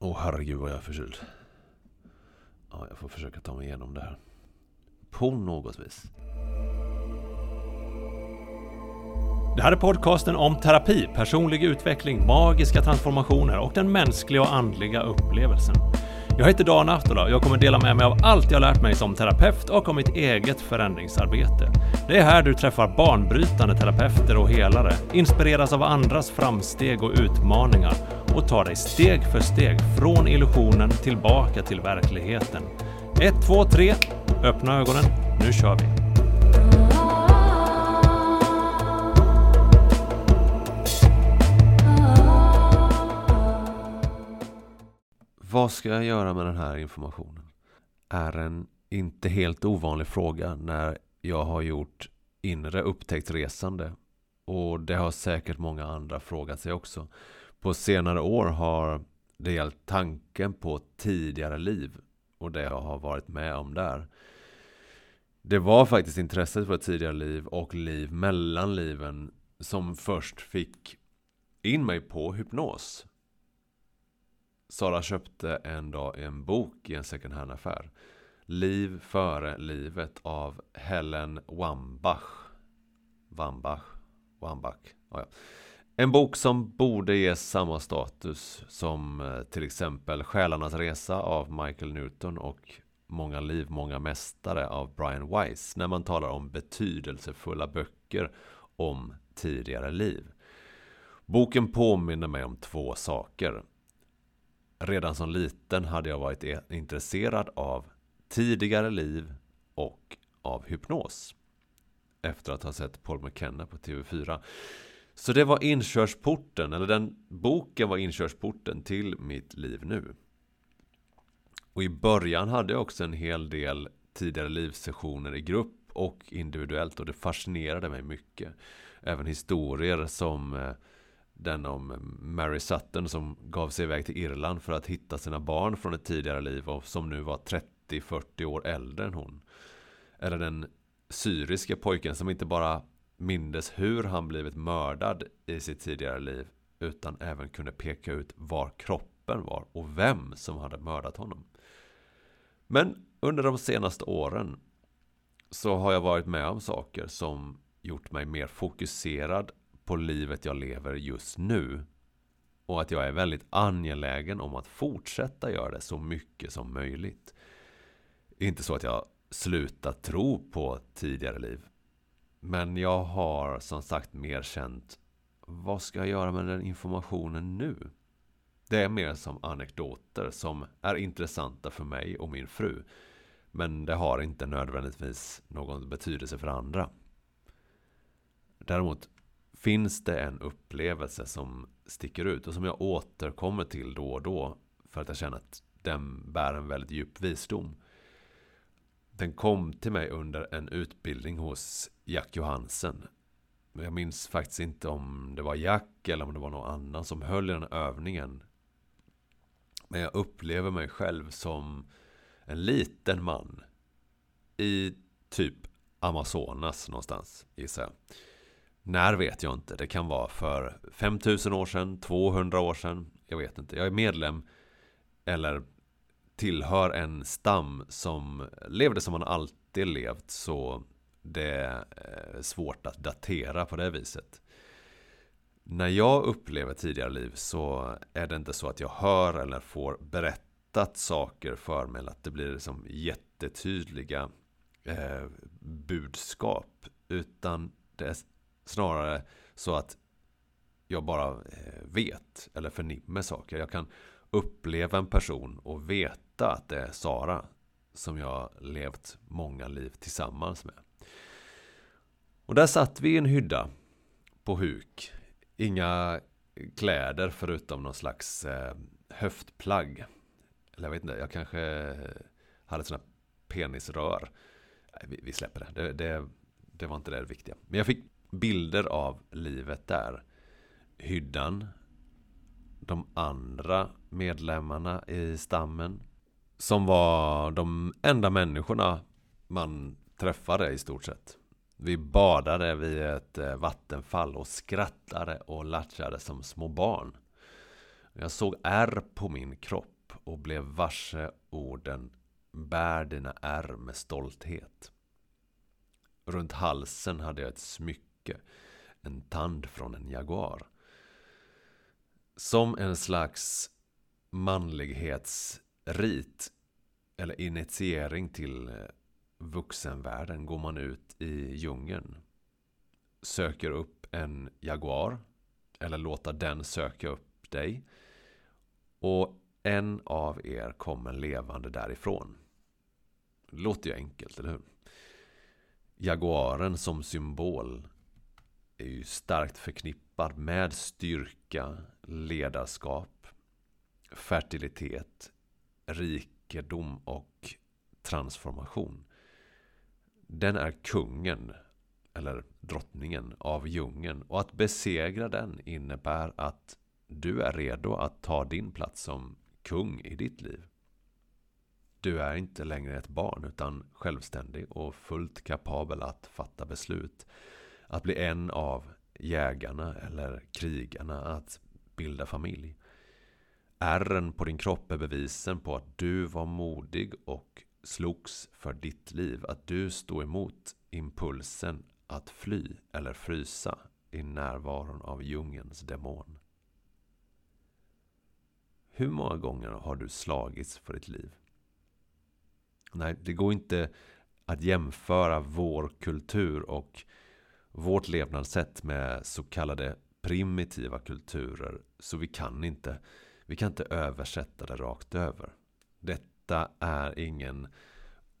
Åh oh, herregud vad jag är förkyld. Ja, jag får försöka ta mig igenom det här. På något vis. Det här är podcasten om terapi, personlig utveckling, magiska transformationer och den mänskliga och andliga upplevelsen. Jag heter Dan Ahtola och jag kommer dela med mig av allt jag lärt mig som terapeut och om mitt eget förändringsarbete. Det är här du träffar banbrytande terapeuter och helare, inspireras av andras framsteg och utmaningar och tar dig steg för steg från illusionen tillbaka till verkligheten. 1, 2, 3. Öppna ögonen. Nu kör vi! Vad ska jag göra med den här informationen? Är en inte helt ovanlig fråga när jag har gjort inre upptäcktsresande. Och det har säkert många andra frågat sig också. På senare år har det gällt tanken på tidigare liv och det jag har varit med om där. Det var faktiskt intresset för tidigare liv och liv mellan liven som först fick in mig på hypnos. Sara köpte en dag en bok i en second hand-affär. Liv före livet av Helen Wambach. Wambach? Wambach? Oh ja. En bok som borde ges samma status som eh, till exempel Själarnas resa av Michael Newton och Många liv, många mästare av Brian Weiss när man talar om betydelsefulla böcker om tidigare liv. Boken påminner mig om två saker. Redan som liten hade jag varit intresserad av tidigare liv och av hypnos. Efter att ha sett Paul McKenna på TV4. Så det var inkörsporten, eller den boken var inkörsporten till mitt liv nu. Och i början hade jag också en hel del tidigare livssessioner i grupp och individuellt och det fascinerade mig mycket. Även historier som eh, den om Mary Sutton som gav sig iväg till Irland för att hitta sina barn från ett tidigare liv och som nu var 30-40 år äldre än hon. Eller den syriske pojken som inte bara mindes hur han blivit mördad i sitt tidigare liv utan även kunde peka ut var kroppen var och vem som hade mördat honom. Men under de senaste åren så har jag varit med om saker som gjort mig mer fokuserad på livet jag lever just nu. Och att jag är väldigt angelägen om att fortsätta göra det så mycket som möjligt. Inte så att jag slutat tro på tidigare liv. Men jag har som sagt mer känt vad ska jag göra med den informationen nu? Det är mer som anekdoter som är intressanta för mig och min fru. Men det har inte nödvändigtvis någon betydelse för andra. Däremot finns det en upplevelse som sticker ut och som jag återkommer till då och då för att jag känner att den bär en väldigt djup visdom. Den kom till mig under en utbildning hos Jack Johansen. Jag minns faktiskt inte om det var Jack eller om det var någon annan som höll i den övningen. Men jag upplever mig själv som en liten man. I typ Amazonas någonstans, gissar jag. När vet jag inte. Det kan vara för 5000 år sedan, 200 år sedan. Jag vet inte. Jag är medlem eller tillhör en stam som levde som man alltid levt. Så det är svårt att datera på det viset. När jag upplever tidigare liv så är det inte så att jag hör eller får berättat saker för mig. Eller att det blir liksom jättetydliga eh, budskap. Utan det är snarare så att jag bara eh, vet eller förnimmer saker. Jag kan uppleva en person och veta att det är Sara som jag levt många liv tillsammans med. Och där satt vi i en hydda på huk. Inga kläder förutom någon slags eh, höftplagg. Eller jag vet inte, jag kanske hade sådana penisrör. Nej, vi, vi släpper det. Det, det. det var inte det viktiga. Men jag fick bilder av livet där. Hyddan. De andra medlemmarna i stammen. Som var de enda människorna man träffade i stort sett. Vi badade vid ett eh, vattenfall och skrattade och latchade som små barn. Jag såg ärr på min kropp och blev varse orden Bär dina ärr med stolthet. Runt halsen hade jag ett smycke, en tand från en jaguar. Som en slags manlighetsrit eller initiering till eh, vuxenvärlden går man ut i djungeln. Söker upp en jaguar. Eller låta den söka upp dig. Och en av er kommer levande därifrån. Låter ju enkelt, eller hur? Jaguaren som symbol är ju starkt förknippad med styrka, ledarskap, fertilitet, rikedom och transformation. Den är kungen, eller drottningen, av djungeln. Och att besegra den innebär att du är redo att ta din plats som kung i ditt liv. Du är inte längre ett barn utan självständig och fullt kapabel att fatta beslut. Att bli en av jägarna eller krigarna, att bilda familj. Ärren på din kropp är bevisen på att du var modig och slogs för ditt liv. Att du stod emot impulsen att fly eller frysa i närvaron av djungens demon. Hur många gånger har du slagits för ditt liv? Nej, det går inte att jämföra vår kultur och vårt levnadssätt med så kallade primitiva kulturer. Så vi kan inte, vi kan inte översätta det rakt över. Detta är ingen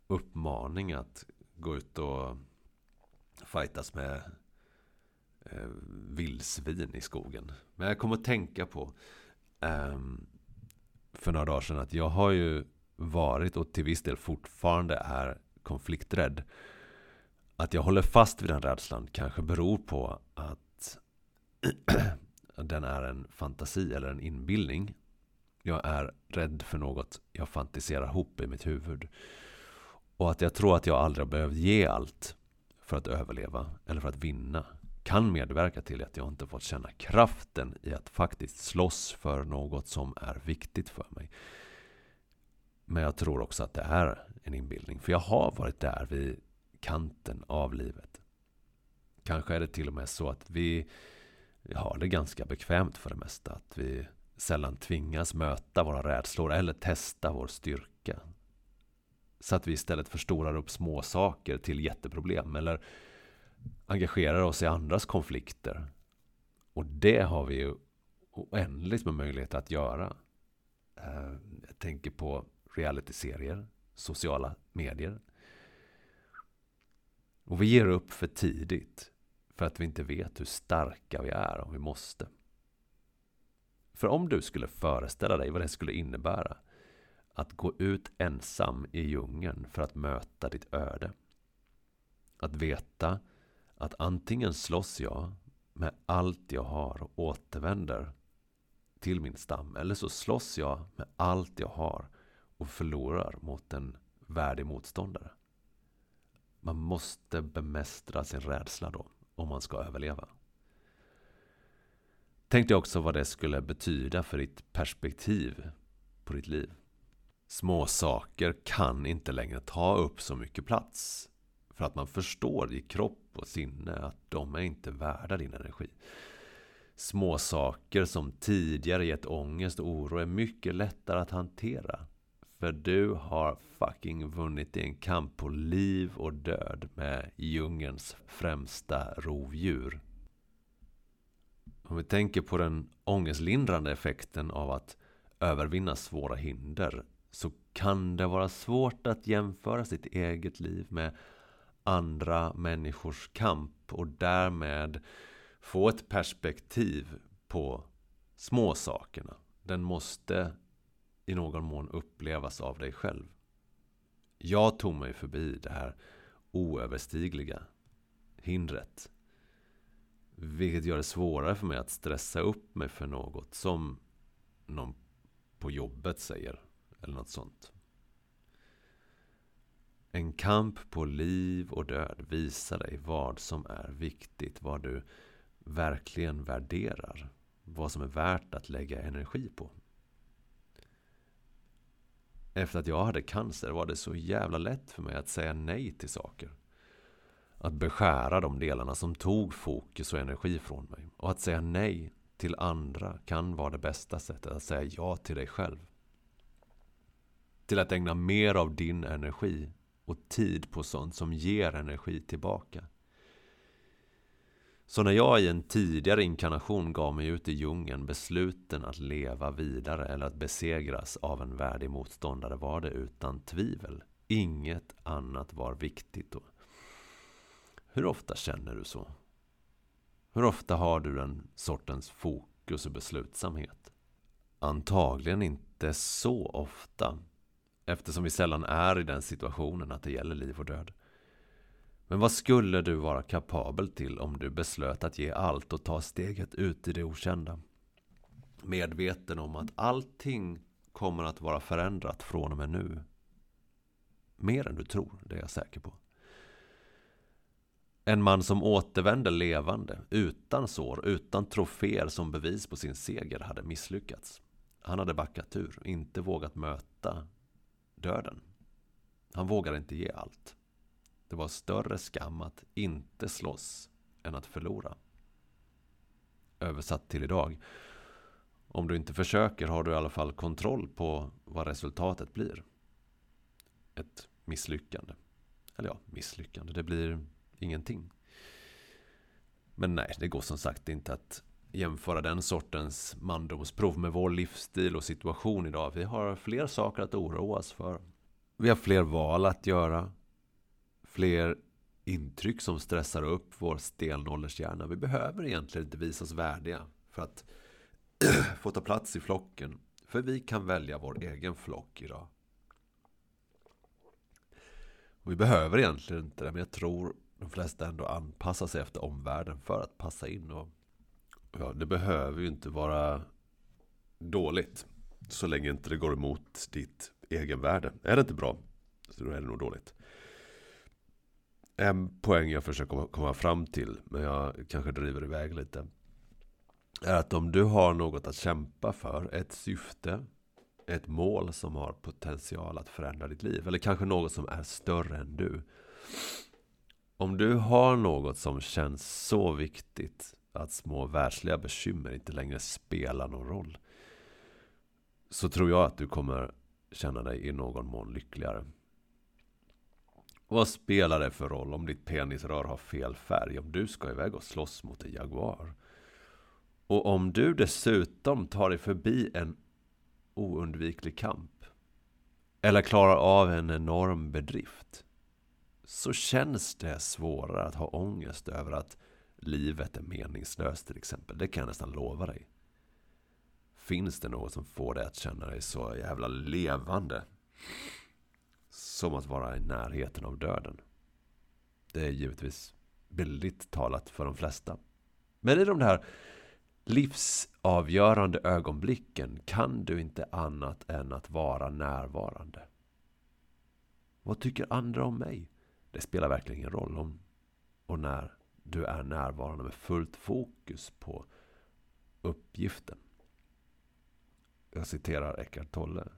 uppmaning att gå ut och fightas med eh, vildsvin i skogen. Men jag kommer att tänka på eh, för några dagar sedan att jag har ju varit och till viss del fortfarande är konflikträdd. Att jag håller fast vid den rädslan kanske beror på att den är en fantasi eller en inbildning. Jag är rädd för något jag fantiserar ihop i mitt huvud. Och att jag tror att jag aldrig har behövt ge allt för att överleva eller för att vinna kan medverka till att jag inte fått känna kraften i att faktiskt slåss för något som är viktigt för mig. Men jag tror också att det är en inbildning. För jag har varit där vid kanten av livet. Kanske är det till och med så att vi har det ganska bekvämt för det mesta. Att vi sällan tvingas möta våra rädslor eller testa vår styrka. Så att vi istället förstorar upp små saker till jätteproblem. Eller engagerar oss i andras konflikter. Och det har vi ju oändligt med möjligheter att göra. Eh, jag tänker på realityserier, sociala medier. Och vi ger upp för tidigt för att vi inte vet hur starka vi är om vi måste. För om du skulle föreställa dig vad det skulle innebära att gå ut ensam i djungeln för att möta ditt öde. Att veta att antingen slåss jag med allt jag har och återvänder till min stam. Eller så slåss jag med allt jag har och förlorar mot en värdig motståndare. Man måste bemästra sin rädsla då, om man ska överleva. Tänk dig också vad det skulle betyda för ditt perspektiv på ditt liv. Små saker kan inte längre ta upp så mycket plats. För att man förstår i kropp och sinne att de är inte värda din energi. Små saker som tidigare gett ångest och oro är mycket lättare att hantera för du har fucking vunnit i en kamp på liv och död med djungelns främsta rovdjur. Om vi tänker på den ångestlindrande effekten av att övervinna svåra hinder så kan det vara svårt att jämföra sitt eget liv med andra människors kamp och därmed få ett perspektiv på småsakerna. Den måste i någon mån upplevas av dig själv. Jag tog mig förbi det här oöverstigliga hindret. Vilket gör det svårare för mig att stressa upp mig för något som någon på jobbet säger. Eller något sånt. En kamp på liv och död visar dig vad som är viktigt. Vad du verkligen värderar. Vad som är värt att lägga energi på. Efter att jag hade cancer var det så jävla lätt för mig att säga nej till saker. Att beskära de delarna som tog fokus och energi från mig. Och att säga nej till andra kan vara det bästa sättet att säga ja till dig själv. Till att ägna mer av din energi och tid på sånt som ger energi tillbaka. Så när jag i en tidigare inkarnation gav mig ut i djungeln besluten att leva vidare eller att besegras av en värdig motståndare var det utan tvivel. Inget annat var viktigt då. Hur ofta känner du så? Hur ofta har du den sortens fokus och beslutsamhet? Antagligen inte så ofta. Eftersom vi sällan är i den situationen att det gäller liv och död. Men vad skulle du vara kapabel till om du beslöt att ge allt och ta steget ut i det okända? Medveten om att allting kommer att vara förändrat från och med nu. Mer än du tror, det är jag säker på. En man som återvände levande, utan sår, utan troféer som bevis på sin seger, hade misslyckats. Han hade backat ur, inte vågat möta döden. Han vågade inte ge allt. Det var större skam att inte slåss än att förlora. Översatt till idag. Om du inte försöker har du i alla fall kontroll på vad resultatet blir. Ett misslyckande. Eller ja, misslyckande. Det blir ingenting. Men nej, det går som sagt inte att jämföra den sortens mandomsprov med vår livsstil och situation idag. Vi har fler saker att oroa oss för. Vi har fler val att göra. Fler intryck som stressar upp vår stenåldershjärna. Vi behöver egentligen inte visas värdiga för att få ta plats i flocken. För vi kan välja vår egen flock idag. Och vi behöver egentligen inte det, men jag tror de flesta ändå anpassar sig efter omvärlden för att passa in. Och, ja, det behöver ju inte vara dåligt. Så länge inte det går emot ditt egenvärde. Är det inte bra, så då är det nog dåligt. En poäng jag försöker komma fram till, men jag kanske driver iväg lite. Är att om du har något att kämpa för, ett syfte, ett mål som har potential att förändra ditt liv. Eller kanske något som är större än du. Om du har något som känns så viktigt att små världsliga bekymmer inte längre spelar någon roll. Så tror jag att du kommer känna dig i någon mån lyckligare. Vad spelar det för roll om ditt penisrör har fel färg om du ska iväg och slåss mot en jaguar? Och om du dessutom tar dig förbi en oundviklig kamp eller klarar av en enorm bedrift så känns det svårare att ha ångest över att livet är meningslöst till exempel. Det kan jag nästan lova dig. Finns det något som får dig att känna dig så jävla levande? Som att vara i närheten av döden. Det är givetvis billigt talat för de flesta. Men i de här livsavgörande ögonblicken kan du inte annat än att vara närvarande. Vad tycker andra om mig? Det spelar verkligen ingen roll om och när du är närvarande med fullt fokus på uppgiften. Jag citerar Eckart Tolle.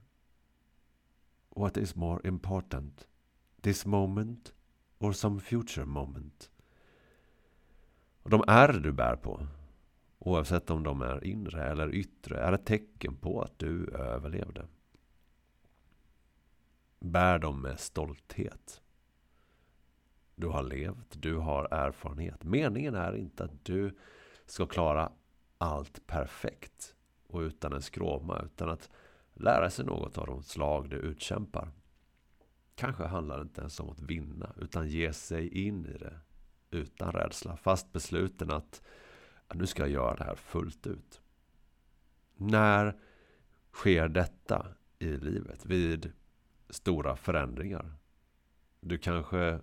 What is more important? This moment or some future moment? Och de ärr du bär på, oavsett om de är inre eller yttre, är ett tecken på att du överlevde. Bär dem med stolthet. Du har levt, du har erfarenhet. Meningen är inte att du ska klara allt perfekt och utan en skråma, utan att lära sig något av de slag du utkämpar. Kanske handlar det inte ens om att vinna, utan ge sig in i det utan rädsla, fast besluten att nu ska jag göra det här fullt ut. När sker detta i livet? Vid stora förändringar. Du kanske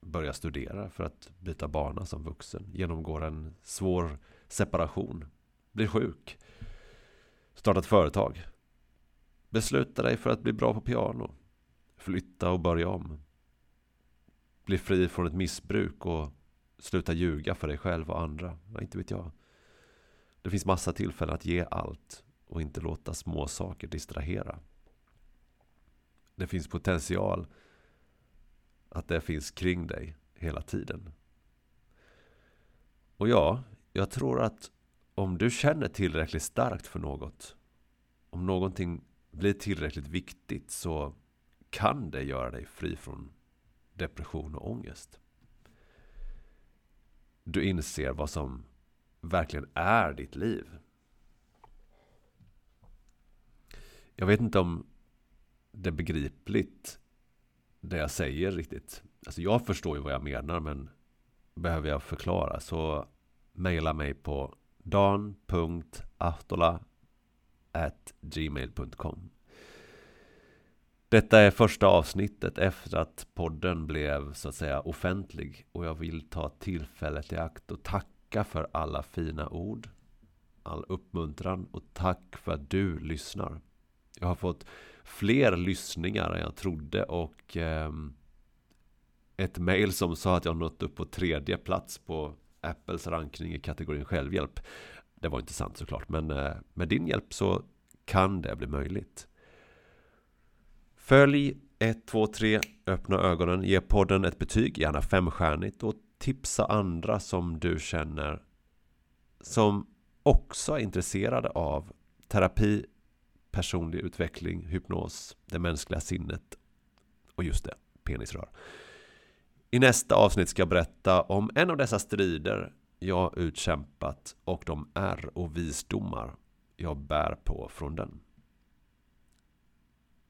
börjar studera för att byta bana som vuxen. Genomgår en svår separation. Blir sjuk. Startar ett företag. Besluta dig för att bli bra på piano. Flytta och börja om. Bli fri från ett missbruk och sluta ljuga för dig själv och andra. Ja, inte vet jag. Det finns massa tillfällen att ge allt och inte låta små saker distrahera. det finns potential att det finns kring dig hela tiden. Och ja, jag tror att om du känner tillräckligt starkt för något, om någonting blir tillräckligt viktigt så kan det göra dig fri från depression och ångest. Du inser vad som verkligen är ditt liv. Jag vet inte om det är begripligt det jag säger riktigt. Alltså jag förstår ju vad jag menar men behöver jag förklara så mejla mig på gmail.com Detta är första avsnittet efter att podden blev så att säga offentlig och jag vill ta tillfället i akt och tacka för alla fina ord all uppmuntran och tack för att du lyssnar. Jag har fått fler lyssningar än jag trodde och eh, ett mail som sa att jag nått upp på tredje plats på Apples rankning i kategorin självhjälp. Det var inte sant såklart, men eh, med din hjälp så kan det bli möjligt. Följ 1, 2, 3, öppna ögonen, ge podden ett betyg, gärna femstjärnigt och tipsa andra som du känner som också är intresserade av terapi, personlig utveckling, hypnos, det mänskliga sinnet och just det, penisrör. I nästa avsnitt ska jag berätta om en av dessa strider jag utkämpat och de är och visdomar jag bär på från den.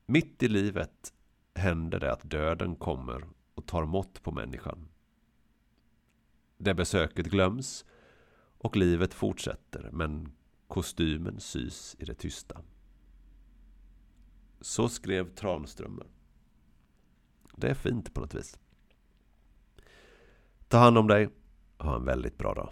Mitt i livet händer det att döden kommer och tar mått på människan. Det besöket glöms och livet fortsätter men kostymen sys i det tysta. Så skrev Tranströmer. Det är fint på något vis. Ta hand om dig. Ha en väldigt bra dag.